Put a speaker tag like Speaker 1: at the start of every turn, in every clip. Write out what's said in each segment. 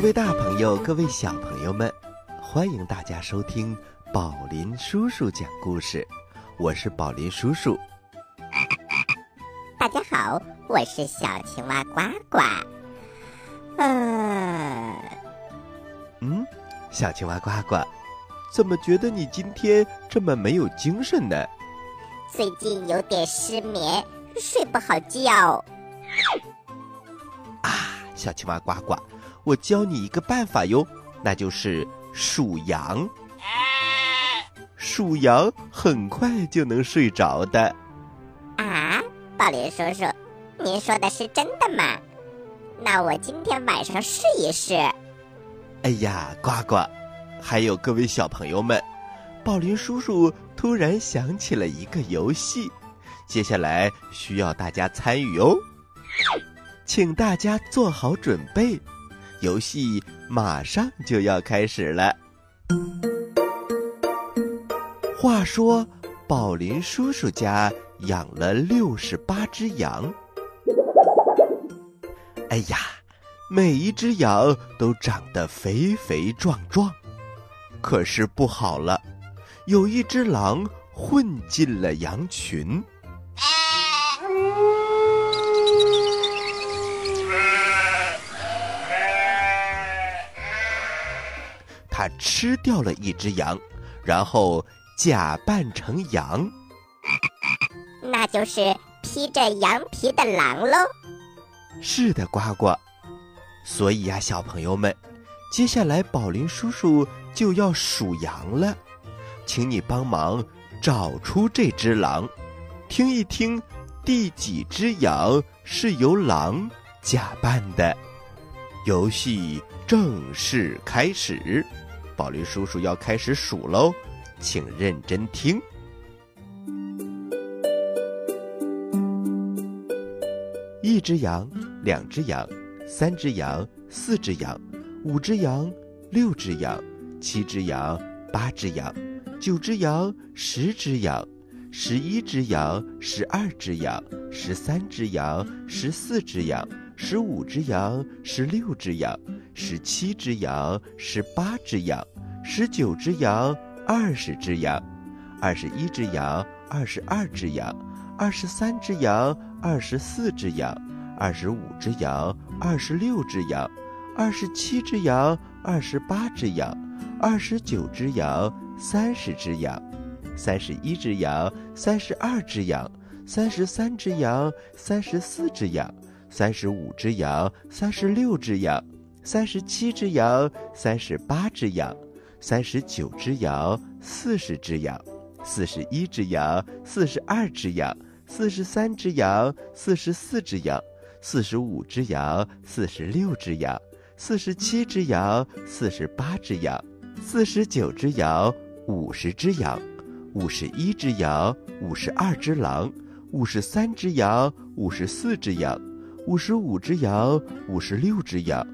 Speaker 1: 各位大朋友，各位小朋友们，欢迎大家收听宝林叔叔讲故事。我是宝林叔叔。
Speaker 2: 大家好，我是小青蛙呱呱。呃，
Speaker 1: 嗯，小青蛙呱呱，怎么觉得你今天这么没有精神呢？
Speaker 2: 最近有点失眠，睡不好觉。
Speaker 1: 啊，小青蛙呱呱，我教你一个办法哟，那就是数羊。数羊很快就能睡着的。
Speaker 2: 啊，宝林叔叔，您说的是真的吗？那我今天晚上试一试。
Speaker 1: 哎呀，呱呱，还有各位小朋友们，宝林叔叔突然想起了一个游戏，接下来需要大家参与哦。请大家做好准备，游戏马上就要开始了。话说，宝林叔叔家养了六十八只羊。哎呀，每一只羊都长得肥肥壮壮，可是不好了，有一只狼混进了羊群。他吃掉了一只羊，然后假扮成羊，
Speaker 2: 那就是披着羊皮的狼喽。
Speaker 1: 是的，呱呱。所以呀，小朋友们，接下来宝林叔叔就要数羊了，请你帮忙找出这只狼，听一听第几只羊是由狼假扮的。游戏正式开始。宝驴叔叔要开始数喽，请认真听。一只羊，两只羊，三只羊，四只羊，五只羊，六只羊，七只羊，八只羊，九只羊，十只羊，十一只羊，十二只羊，十三只羊，十四只羊，十五只羊，十六只羊。十七只羊，十八只羊，十九只羊，二十只羊，二十一只羊，二十二只羊，二十三只羊，二十四只羊，二十五只羊，二十六只羊，二十七只羊，二十八只羊，二十九只羊，三十只羊，三十一只羊，三十二只羊，三十三只羊，三十四只羊，三十五只羊，三十六只羊。三十七只羊，三十八只羊，三十九只羊，四十只羊，四十一只羊，四十二只羊，四十三只羊，四十四只羊，四十五只羊，四十六只羊，四十七只羊，四十八只羊，四十九只羊，五十只羊，五十一只羊，五十二只狼，五十三只羊，五十四只羊，五十五只羊，五十六只羊。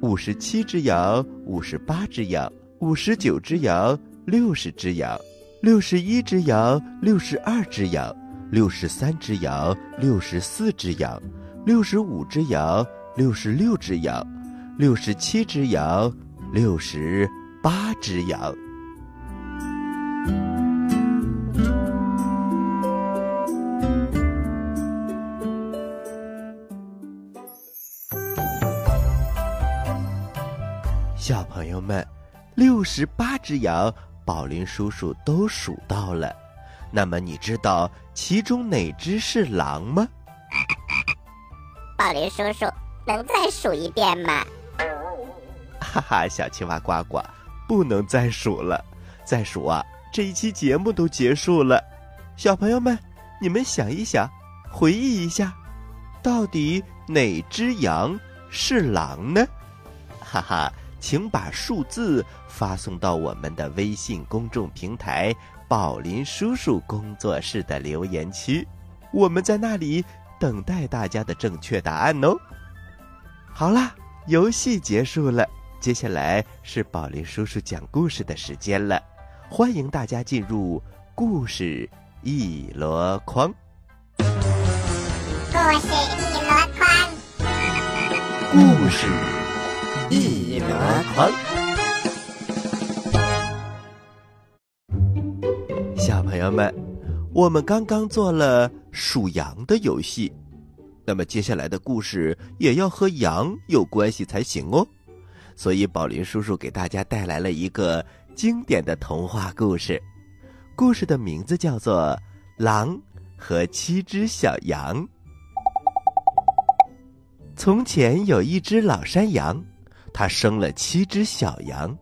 Speaker 1: 五十七只羊，五十八只羊，五十九只羊，六十只羊，六十一只羊，六十二只羊，六十三只羊，六十四只羊，六十五只羊，六十六只羊，六十七只羊，六十八只羊。友们，六十八只羊，宝林叔叔都数到了。那么你知道其中哪只是狼吗？
Speaker 2: 宝林叔叔，能再数一遍吗？
Speaker 1: 哈哈，小青蛙呱呱，不能再数了，再数啊，这一期节目都结束了。小朋友们，你们想一想，回忆一下，到底哪只羊是狼呢？哈哈。请把数字发送到我们的微信公众平台“宝林叔叔工作室”的留言区，我们在那里等待大家的正确答案哦。好啦，游戏结束了，接下来是宝林叔叔讲故事的时间了，欢迎大家进入故事一箩筐。
Speaker 2: 故事一箩筐，
Speaker 1: 故事一。
Speaker 2: 箩筐。
Speaker 1: 小朋友们，我们刚刚做了数羊的游戏，那么接下来的故事也要和羊有关系才行哦。所以宝林叔叔给大家带来了一个经典的童话故事，故事的名字叫做《狼和七只小羊》。从前有一只老山羊，它生了七只小羊，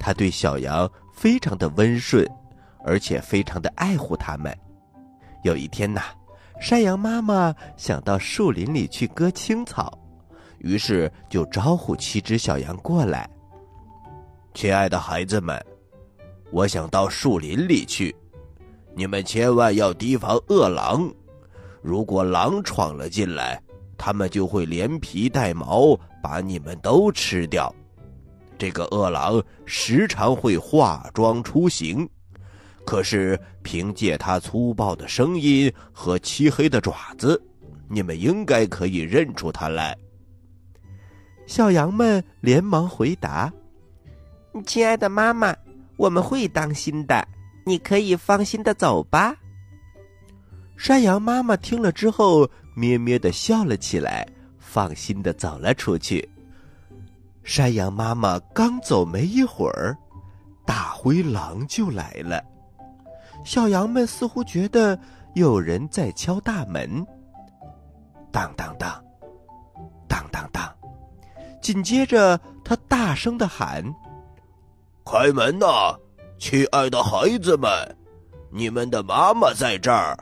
Speaker 1: 它对小羊非常的温顺，而且非常的爱护它们。有一天呐，山羊妈妈想到树林里去割青草，于是就招呼七只小羊过来。亲爱的孩子们，我想到树林里去，你们千万要提防饿狼。如果狼闯了进来，他们就会连皮带毛把你们都吃掉。这个饿狼时常会化妆出行，可是凭借它粗暴的声音和漆黑的爪子，你们应该可以认出它来。小羊们连忙回答：“亲爱的妈妈，我们会当心的，你可以放心的走吧。”山羊妈妈听了之后。咩咩的笑了起来，放心的走了出去。山羊妈妈刚走没一会儿，大灰狼就来了。小羊们似乎觉得有人在敲大门，当当当，当当当。紧接着，他大声的喊：“开门呐，亲爱的孩子们，你们的妈妈在这儿，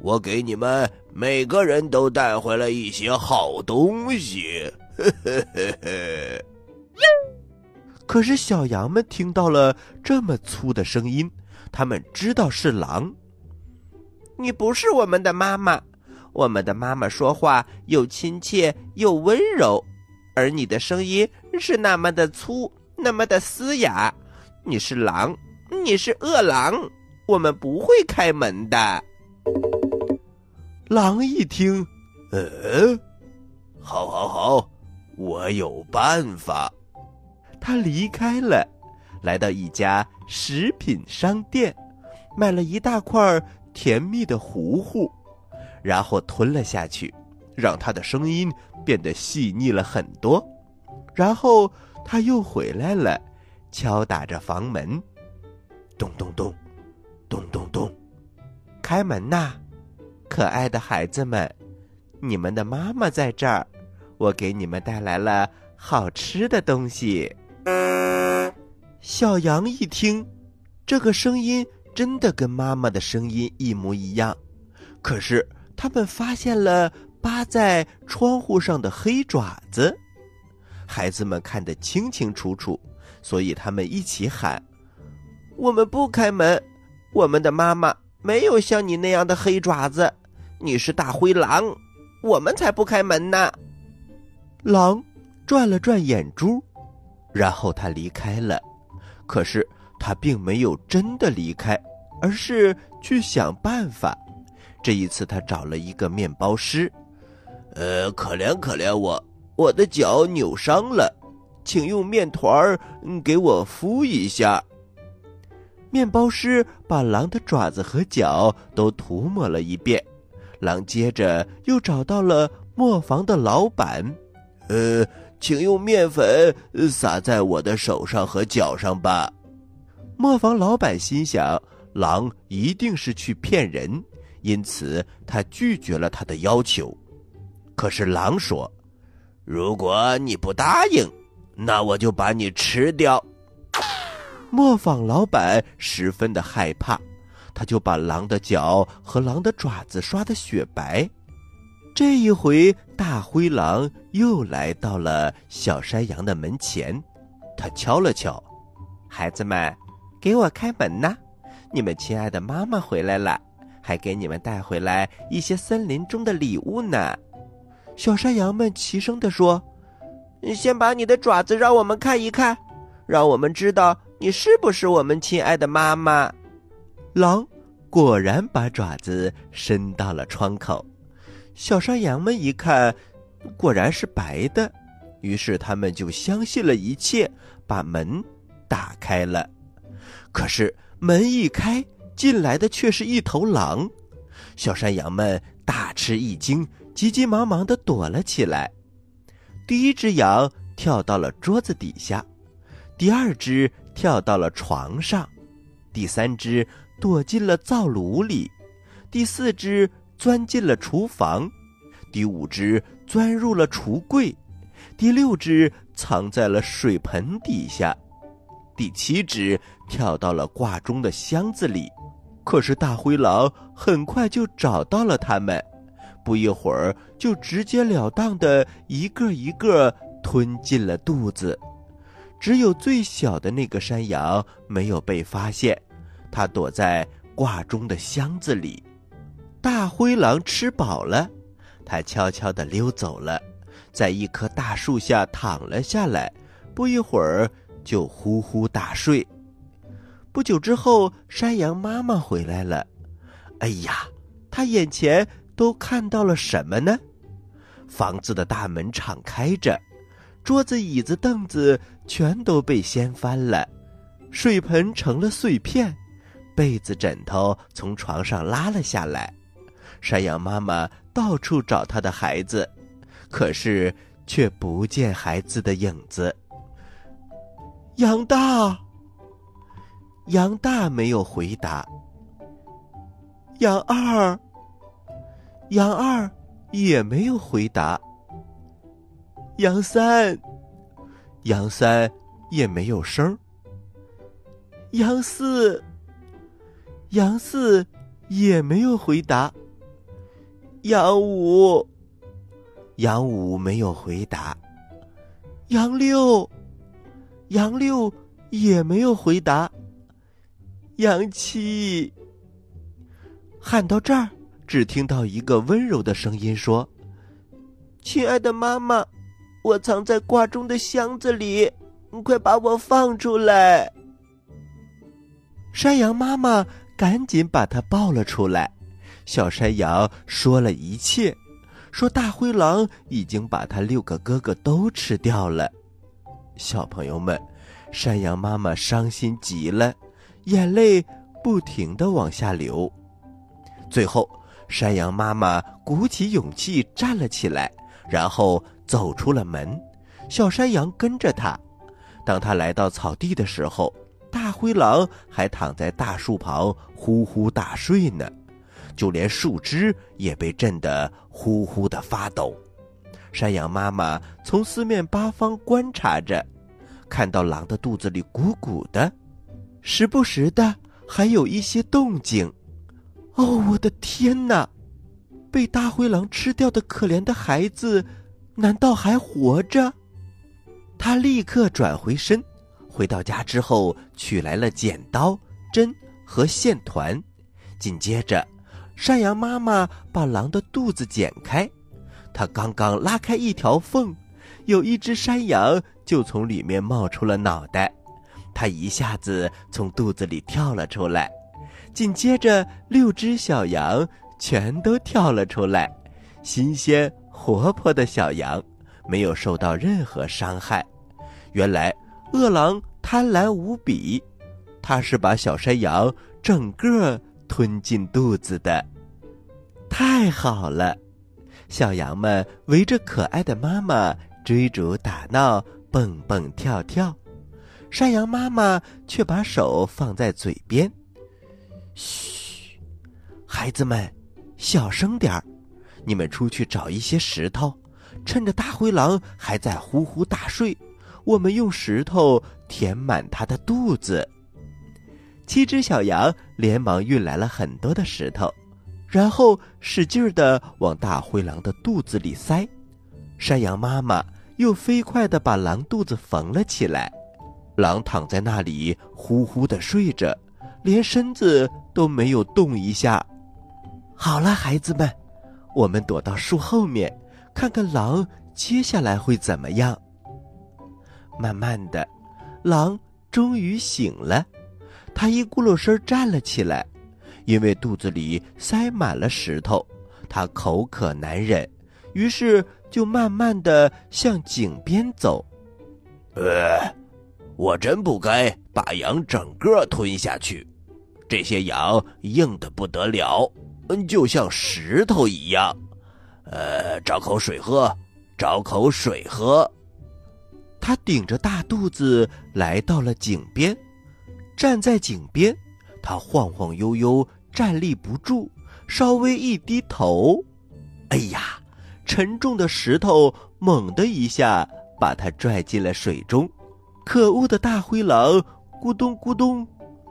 Speaker 1: 我给你们。”每个人都带回了一些好东西，嘿嘿嘿嘿。可是小羊们听到了这么粗的声音，他们知道是狼。你不是我们的妈妈，我们的妈妈说话又亲切又温柔，而你的声音是那么的粗，那么的嘶哑。你是狼，你是恶狼，我们不会开门的。狼一听，呃，好，好，好，我有办法。他离开了，来到一家食品商店，买了一大块甜蜜的糊糊，然后吞了下去，让他的声音变得细腻了很多。然后他又回来了，敲打着房门，咚咚咚，咚咚咚，开门呐！可爱的孩子们，你们的妈妈在这儿，我给你们带来了好吃的东西。小羊一听，这个声音真的跟妈妈的声音一模一样，可是他们发现了扒在窗户上的黑爪子，孩子们看得清清楚楚，所以他们一起喊：“我们不开门，我们的妈妈。”没有像你那样的黑爪子，你是大灰狼，我们才不开门呢。狼转了转眼珠，然后他离开了。可是他并没有真的离开，而是去想办法。这一次，他找了一个面包师。呃，可怜可怜我，我的脚扭伤了，请用面团儿给我敷一下。面包师把狼的爪子和脚都涂抹了一遍，狼接着又找到了磨坊的老板，呃，请用面粉撒在我的手上和脚上吧。磨坊老板心想，狼一定是去骗人，因此他拒绝了他的要求。可是狼说：“如果你不答应，那我就把你吃掉。”磨坊老板十分的害怕，他就把狼的脚和狼的爪子刷得雪白。这一回，大灰狼又来到了小山羊的门前，他敲了敲：“孩子们，给我开门呐！你们亲爱的妈妈回来了，还给你们带回来一些森林中的礼物呢。”小山羊们齐声地说：“先把你的爪子让我们看一看，让我们知道。”你是不是我们亲爱的妈妈？狼果然把爪子伸到了窗口。小山羊们一看，果然是白的，于是他们就相信了一切，把门打开了。可是门一开，进来的却是一头狼。小山羊们大吃一惊，急急忙忙的躲了起来。第一只羊跳到了桌子底下，第二只跳到了床上，第三只躲进了灶炉里，第四只钻进了厨房，第五只钻入了橱柜，第六只藏在了水盆底下，第七只跳到了挂钟的箱子里。可是大灰狼很快就找到了它们，不一会儿就直截了当的一个一个吞进了肚子。只有最小的那个山羊没有被发现，它躲在挂钟的箱子里。大灰狼吃饱了，它悄悄地溜走了，在一棵大树下躺了下来，不一会儿就呼呼大睡。不久之后，山羊妈妈回来了。哎呀，它眼前都看到了什么呢？房子的大门敞开着，桌子、椅子、凳子全都被掀翻了，水盆成了碎片，被子、枕头从床上拉了下来。山羊妈妈到处找她的孩子，可是却不见孩子的影子。羊大。杨大没有回答。杨二，杨二也没有回答。杨三，杨三也没有声。杨四，杨四也没有回答。杨五，杨五没有回答。杨六，杨六也没有回答。杨七，喊到这儿，只听到一个温柔的声音说：“亲爱的妈妈，我藏在挂钟的箱子里，你快把我放出来。”山羊妈妈赶紧把它抱了出来。小山羊说了一切，说大灰狼已经把他六个哥哥都吃掉了。小朋友们，山羊妈妈伤心极了。眼泪不停的往下流，最后，山羊妈妈鼓起勇气站了起来，然后走出了门。小山羊跟着他。当他来到草地的时候，大灰狼还躺在大树旁呼呼大睡呢，就连树枝也被震得呼呼的发抖。山羊妈妈从四面八方观察着，看到狼的肚子里鼓鼓的。时不时的还有一些动静，哦，我的天哪！被大灰狼吃掉的可怜的孩子，难道还活着？他立刻转回身，回到家之后取来了剪刀、针和线团，紧接着，山羊妈妈把狼的肚子剪开，它刚刚拉开一条缝，有一只山羊就从里面冒出了脑袋。它一下子从肚子里跳了出来，紧接着六只小羊全都跳了出来，新鲜活泼的小羊没有受到任何伤害。原来饿狼贪婪无比，它是把小山羊整个吞进肚子的。太好了，小羊们围着可爱的妈妈追逐打闹，蹦蹦跳跳。山羊妈妈却把手放在嘴边，嘘，孩子们，小声点儿。你们出去找一些石头，趁着大灰狼还在呼呼大睡，我们用石头填满它的肚子。七只小羊连忙运来了很多的石头，然后使劲的往大灰狼的肚子里塞。山羊妈妈又飞快的把狼肚子缝了起来。狼躺在那里呼呼的睡着，连身子都没有动一下。好了，孩子们，我们躲到树后面，看看狼接下来会怎么样。慢慢的，狼终于醒了，他一咕噜声站了起来，因为肚子里塞满了石头，他口渴难忍，于是就慢慢的向井边走。
Speaker 3: 呃，我真不该把羊整个吞下去，这些羊硬的不得了，嗯，就像石头一样。呃，找口水喝，找口水喝。
Speaker 1: 他顶着大肚子来到了井边，站在井边，他晃晃悠悠，站立不住，稍微一低头，哎呀，沉重的石头猛的一下把他拽进了水中。可恶的大灰狼咕咚咕咚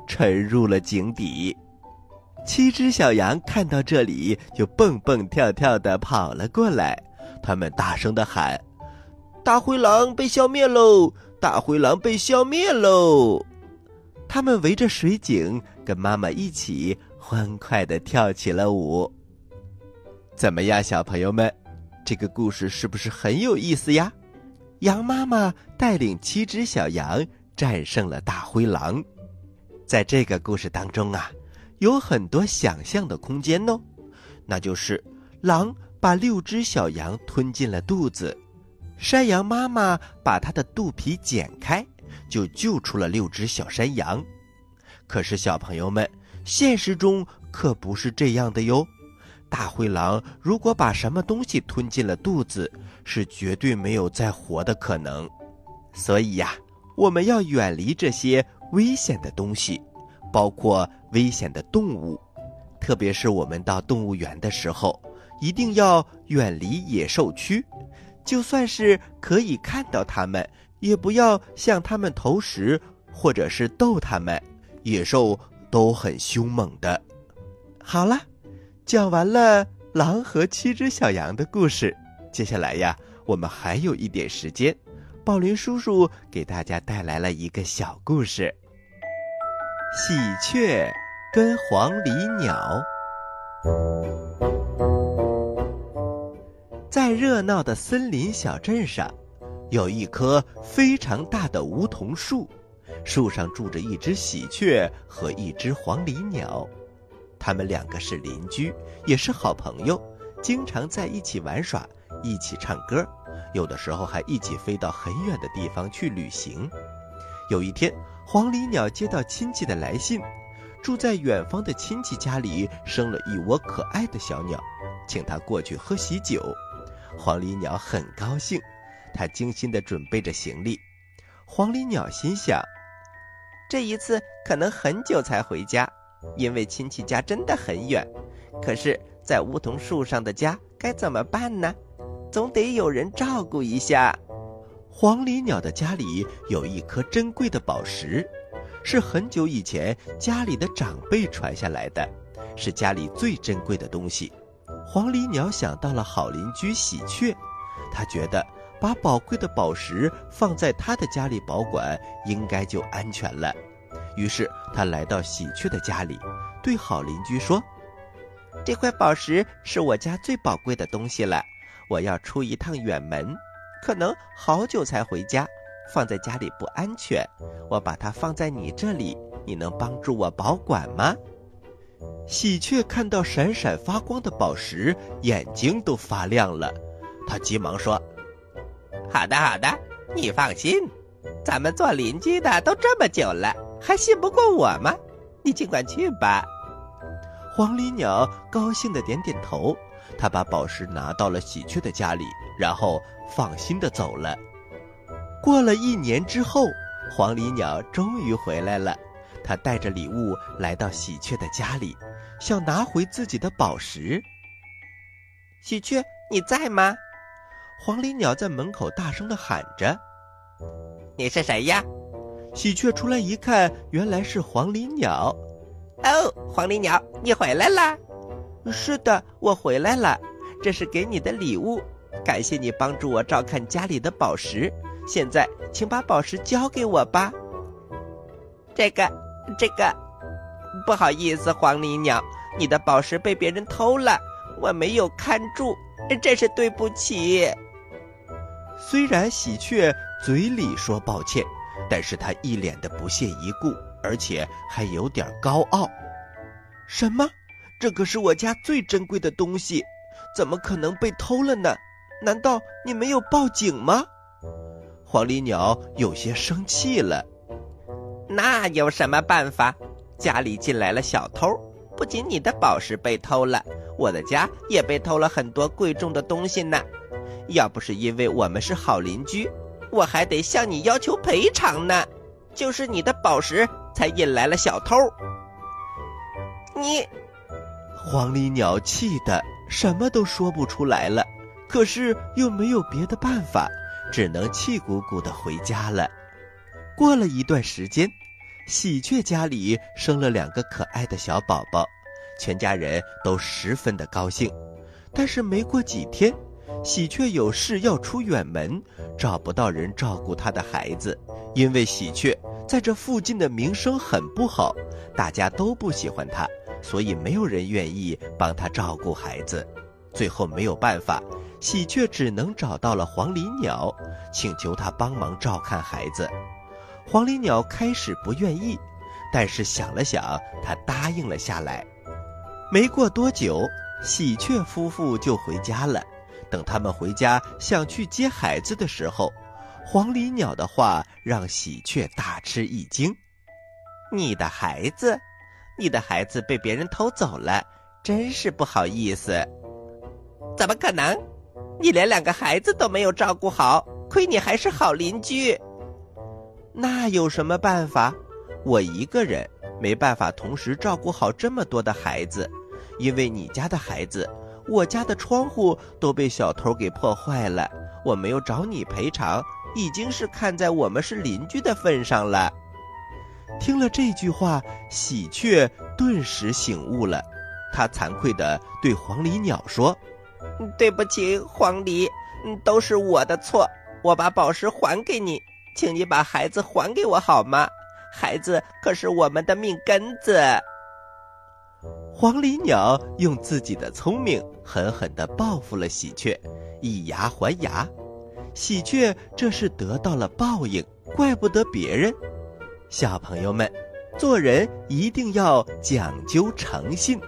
Speaker 1: 沉入了井底。七只小羊看到这里，就蹦蹦跳跳的跑了过来，他们大声的喊：“大灰狼被消灭喽！大灰狼被消灭喽！”他们围着水井，跟妈妈一起欢快的跳起了舞。怎么样，小朋友们，这个故事是不是很有意思呀？羊妈妈带领七只小羊战胜了大灰狼，在这个故事当中啊。有很多想象的空间哦，那就是狼把六只小羊吞进了肚子，山羊妈妈把它的肚皮剪开，就救出了六只小山羊。可是小朋友们，现实中可不是这样的哟。大灰狼如果把什么东西吞进了肚子，是绝对没有再活的可能。所以呀，我们要远离这些危险的东西。包括危险的动物，特别是我们到动物园的时候，一定要远离野兽区。就算是可以看到它们，也不要向它们投食，或者是逗它们。野兽都很凶猛的。好了，讲完了狼和七只小羊的故事，接下来呀，我们还有一点时间，宝林叔叔给大家带来了一个小故事。喜鹊跟黄鹂鸟，在热闹的森林小镇上，有一棵非常大的梧桐树，树上住着一只喜鹊和一只黄鹂鸟，他们两个是邻居，也是好朋友，经常在一起玩耍，一起唱歌，有的时候还一起飞到很远的地方去旅行。有一天。黄鹂鸟接到亲戚的来信，住在远方的亲戚家里生了一窝可爱的小鸟，请他过去喝喜酒。黄鹂鸟很高兴，他精心地准备着行李。黄鹂鸟心想，这一次可能很久才回家，因为亲戚家真的很远。可是，在梧桐树上的家该怎么办呢？总得有人照顾一下。黄鹂鸟的家里有一颗珍贵的宝石，是很久以前家里的长辈传下来的，是家里最珍贵的东西。黄鹂鸟想到了好邻居喜鹊，他觉得把宝贵的宝石放在他的家里保管，应该就安全了。于是他来到喜鹊的家里，对好邻居说：“这块宝石是我家最宝贵的东西了，我要出一趟远门。”可能好久才回家，放在家里不安全。我把它放在你这里，你能帮助我保管吗？喜鹊看到闪闪发光的宝石，眼睛都发亮了。他急忙说：“
Speaker 4: 好的，好的，你放心。咱们做邻居的都这么久了，还信不过我吗？你尽管去吧。”
Speaker 1: 黄鹂鸟高兴的点点头。他把宝石拿到了喜鹊的家里，然后放心的走了。过了一年之后，黄鹂鸟终于回来了。它带着礼物来到喜鹊的家里，想拿回自己的宝石。
Speaker 4: 喜鹊，你在吗？
Speaker 1: 黄鹂鸟在门口大声的喊着：“
Speaker 4: 你是谁呀？”
Speaker 1: 喜鹊出来一看，原来是黄鹂鸟。
Speaker 4: 哦，黄鹂鸟，你回来啦。
Speaker 5: 是的，我回来了，这是给你的礼物，感谢你帮助我照看家里的宝石。现在，请把宝石交给我吧。
Speaker 4: 这个，这个，不好意思，黄鹂鸟，你的宝石被别人偷了，我没有看住，真是对不起。
Speaker 1: 虽然喜鹊嘴里说抱歉，但是他一脸的不屑一顾，而且还有点高傲。
Speaker 5: 什么？这可是我家最珍贵的东西，怎么可能被偷了呢？
Speaker 1: 难道你没有报警吗？黄鹂鸟有些生气了。那有什么办法？家里进来了小偷，不仅你的宝石被偷了，我的家也被偷了很多贵重的东西呢。要不是因为我们是好邻居，我还得向你要求赔偿呢。就是你的宝石才引来了小偷。你，黄鹂鸟气得什么都说不出来了，可是又没有别的办法，只能气鼓鼓的回家了。过了一段时间，喜鹊家里生了两个可爱的小宝宝，全家人都十分的高兴。但是没过几天，喜鹊有事要出远门，找不到人照顾他的孩子。因为喜鹊在这附近的名声很不好，大家都不喜欢他，所以没有人愿意帮他照顾孩子。最后没有办法，喜鹊只能找到了黄鹂鸟，请求他帮忙照看孩子。黄鹂鸟开始不愿意，但是想了想，他答应了下来。没过多久，喜鹊夫妇就回家了。等他们回家想去接孩子的时候，黄鹂鸟的话让喜鹊大吃一惊：“你的孩子，你的孩子被别人偷走了，真是不好意思。”“怎么可能？你连两个孩子都没有照顾好，亏你还是好邻居。”“那有什么办法？我一个人没办法同时照顾好这么多的孩子，因为你家的孩子，我家的窗户都被小偷给破坏了，我没有找你赔偿。”已经是看在我们是邻居的份上了。听了这句话，喜鹊顿时醒悟了，他惭愧地对黄鹂鸟说：“对不起，黄鹂，都是我的错，我把宝石还给你，请你把孩子还给我好吗？孩子可是我们的命根子。”黄鹂鸟用自己的聪明狠狠地报复了喜鹊，以牙还牙。喜鹊这是得到了报应，怪不得别人。小朋友们，做人一定要讲究诚信，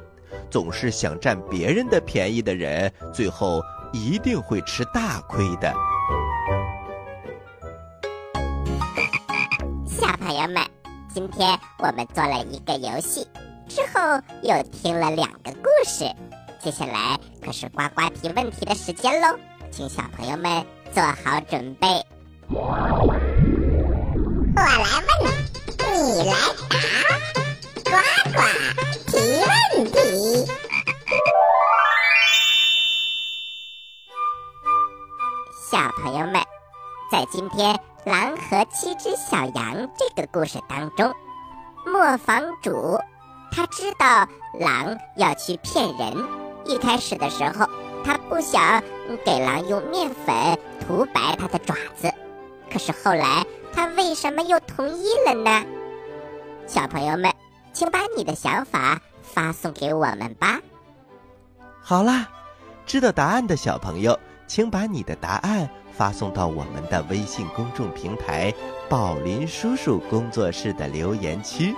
Speaker 1: 总是想占别人的便宜的人，最后一定会吃大亏的。
Speaker 2: 小朋友们，今天我们做了一个游戏，之后又听了两个故事，接下来可是呱呱提问题的时间喽，请小朋友们。做好准备，我来问，你来答，呱呱提问题。小朋友们，在今天《狼和七只小羊》这个故事当中，磨坊主他知道狼要去骗人，一开始的时候。他不想给狼用面粉涂白它的爪子，可是后来他为什么又同意了呢？小朋友们，请把你的想法发送给我们吧。
Speaker 1: 好啦，知道答案的小朋友，请把你的答案发送到我们的微信公众平台“宝林叔叔工作室”的留言区，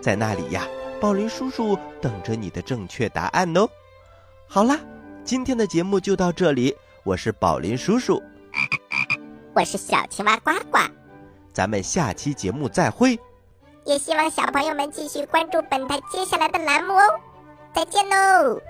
Speaker 1: 在那里呀，宝林叔叔等着你的正确答案哦。好啦。今天的节目就到这里，我是宝林叔叔，
Speaker 2: 我是小青蛙呱呱，
Speaker 1: 咱们下期节目再会。
Speaker 2: 也希望小朋友们继续关注本台接下来的栏目哦。再见喽。